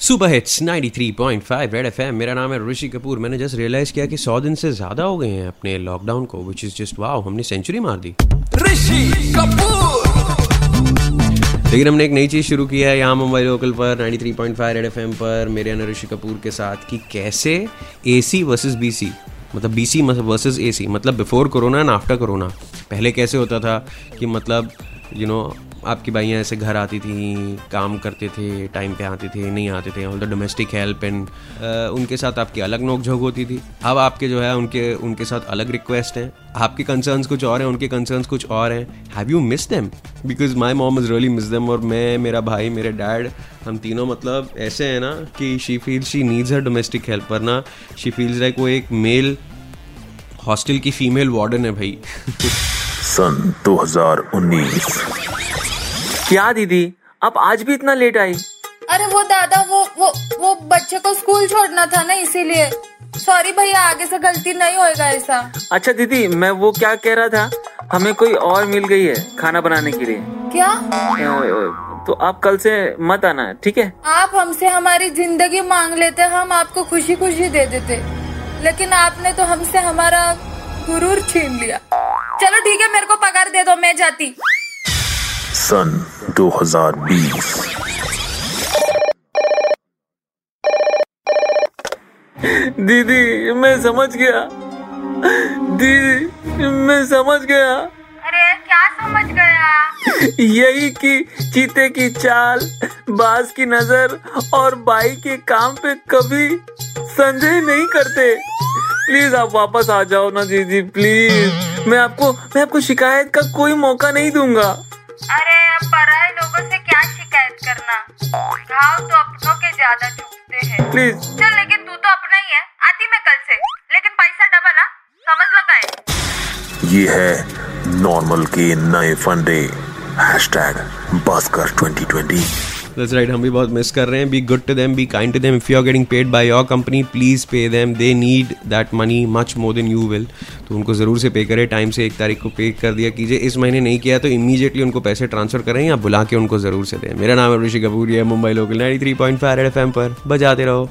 Super hits 93.5 red FM मेरा नाम है ऋषि कपूर। मैंने जस्ट रियलाइज़ किया कि 100 दिन से ज़्यादा हो गए हैं अपने लॉकडाउन को विच इज़ जस्ट वाओ हमने सेंचुरी मार दी। ऋषि कपूर। लेकिन हमने एक नई चीज़ शुरू की है यहाँ मुंबई लोकल पर 93.5 रेड एफएम पर मेरे अन ऋषि कपूर के साथ कि कैसे एसी वर्सेस बीसी मतलब बीसी वर्सेस एसी मतलब before corona and after corona पहले कैसे होता था कि मतलब यू you नो know, आपकी बाइयाँ ऐसे घर आती थी, काम करते थे टाइम पे आते थे, नहीं आते थे all the domestic help and उनके साथ आपकी अलग नोकझोंक होती थी। अब आपके जो है, उनके उनके साथ अलग रिक्वेस्ट हैं। आपके कंसर्न्स कुछ और हैं, उनके कंसर्न्स कुछ और हैं। Have you miss them because my mom is really miss them और मैं, मेरा भाई, मेरे डैड हम तीनों मतलब ऐसे हैं ना कि she feel she needs her domestic help ना शी फील्स लाइक वो एक मेल हॉस्टल की फीमेल वार्डन है भाई। सन 2019 क्या दीदी? आप आज भी इतना लेट आई। अरे वो दादा वो वो वो बच्चे को स्कूल छोड़ना था ना इसीलिए। सॉरी भैया आगे से गलती नहीं होएगा ऐसा। अच्छा दीदी मैं वो क्या कह रहा था? हमें कोई और मिल गई है खाना बनाने के लिए। क्या? तो आप कल से मत आना ठीक है? आप हमसे हमारी ज़िंदगी मांग लेते हम आपको खुशी खुशी दे देते। लेकिन आपने तो हमसे हमारा गुरूर छीन लिया। चलो ठीक है मेरे को पगार दे दो मैं जाती। सन 2020 दीदी मैं समझ गया। दीदी मैं समझ गया। अरे क्या समझ गया? यही कि चीते की चाल बाज की नज़र और बाई के काम पे कभी संदेह नहीं करते। प्लीज़ आप वापस आ जाओ ना दीदी प्लीज़। मैं आपको मैं आपको शिकायत का कोई मौका नहीं दूँगा। अरे अब पराए लोगों से क्या शिकायत करना? घाव तो अपनों के ज़्यादा चुभते हैं। प्लीज़ चल लेकिन तू तो अपना ही है। आती मैं कल से। लेकिन पैसा डबल ना समझ लो है ये है नॉर्मल के नए फंडे। हैशटैग बसकर 2020 That's राइट हम भी बहुत मिस कर रहे हैं। Be good to them be kind to them if you are getting paid by your company please pay them they need that money much more than you will तो उनको ज़रूर से पे करें। टाइम से एक तारीख को पे कर दिया कीजिए। इस महीने नहीं किया तो इमीजिएटली उनको पैसे ट्रांसफ़र करें या बुला के उनको ज़रूर से दें। मेरा नाम है ऋषि कपूर है मुंबई लोकल 93.5 एफएम पर। बजाते रहो।